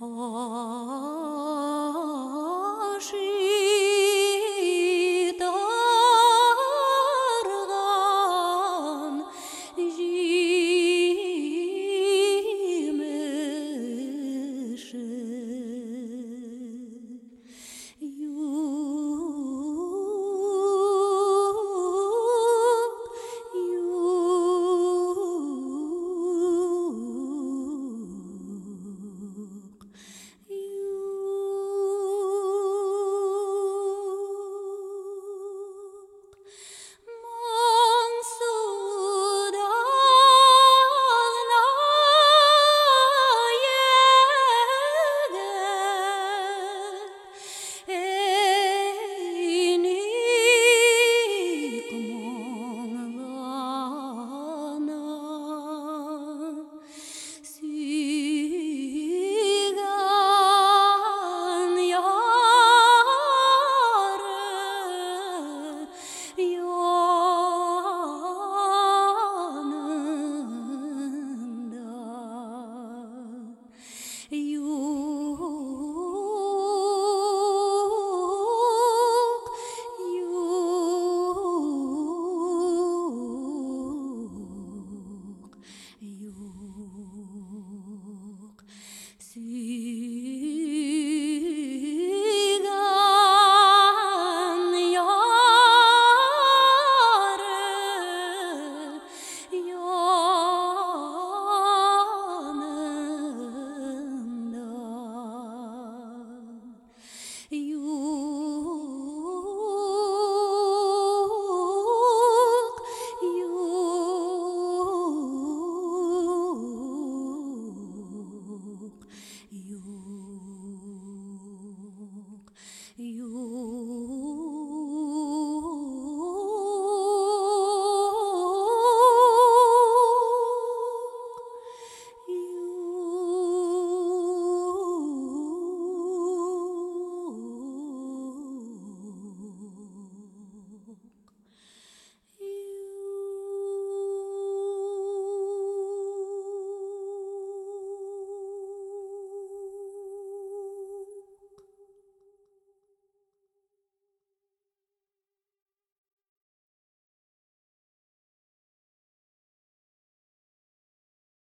Oh.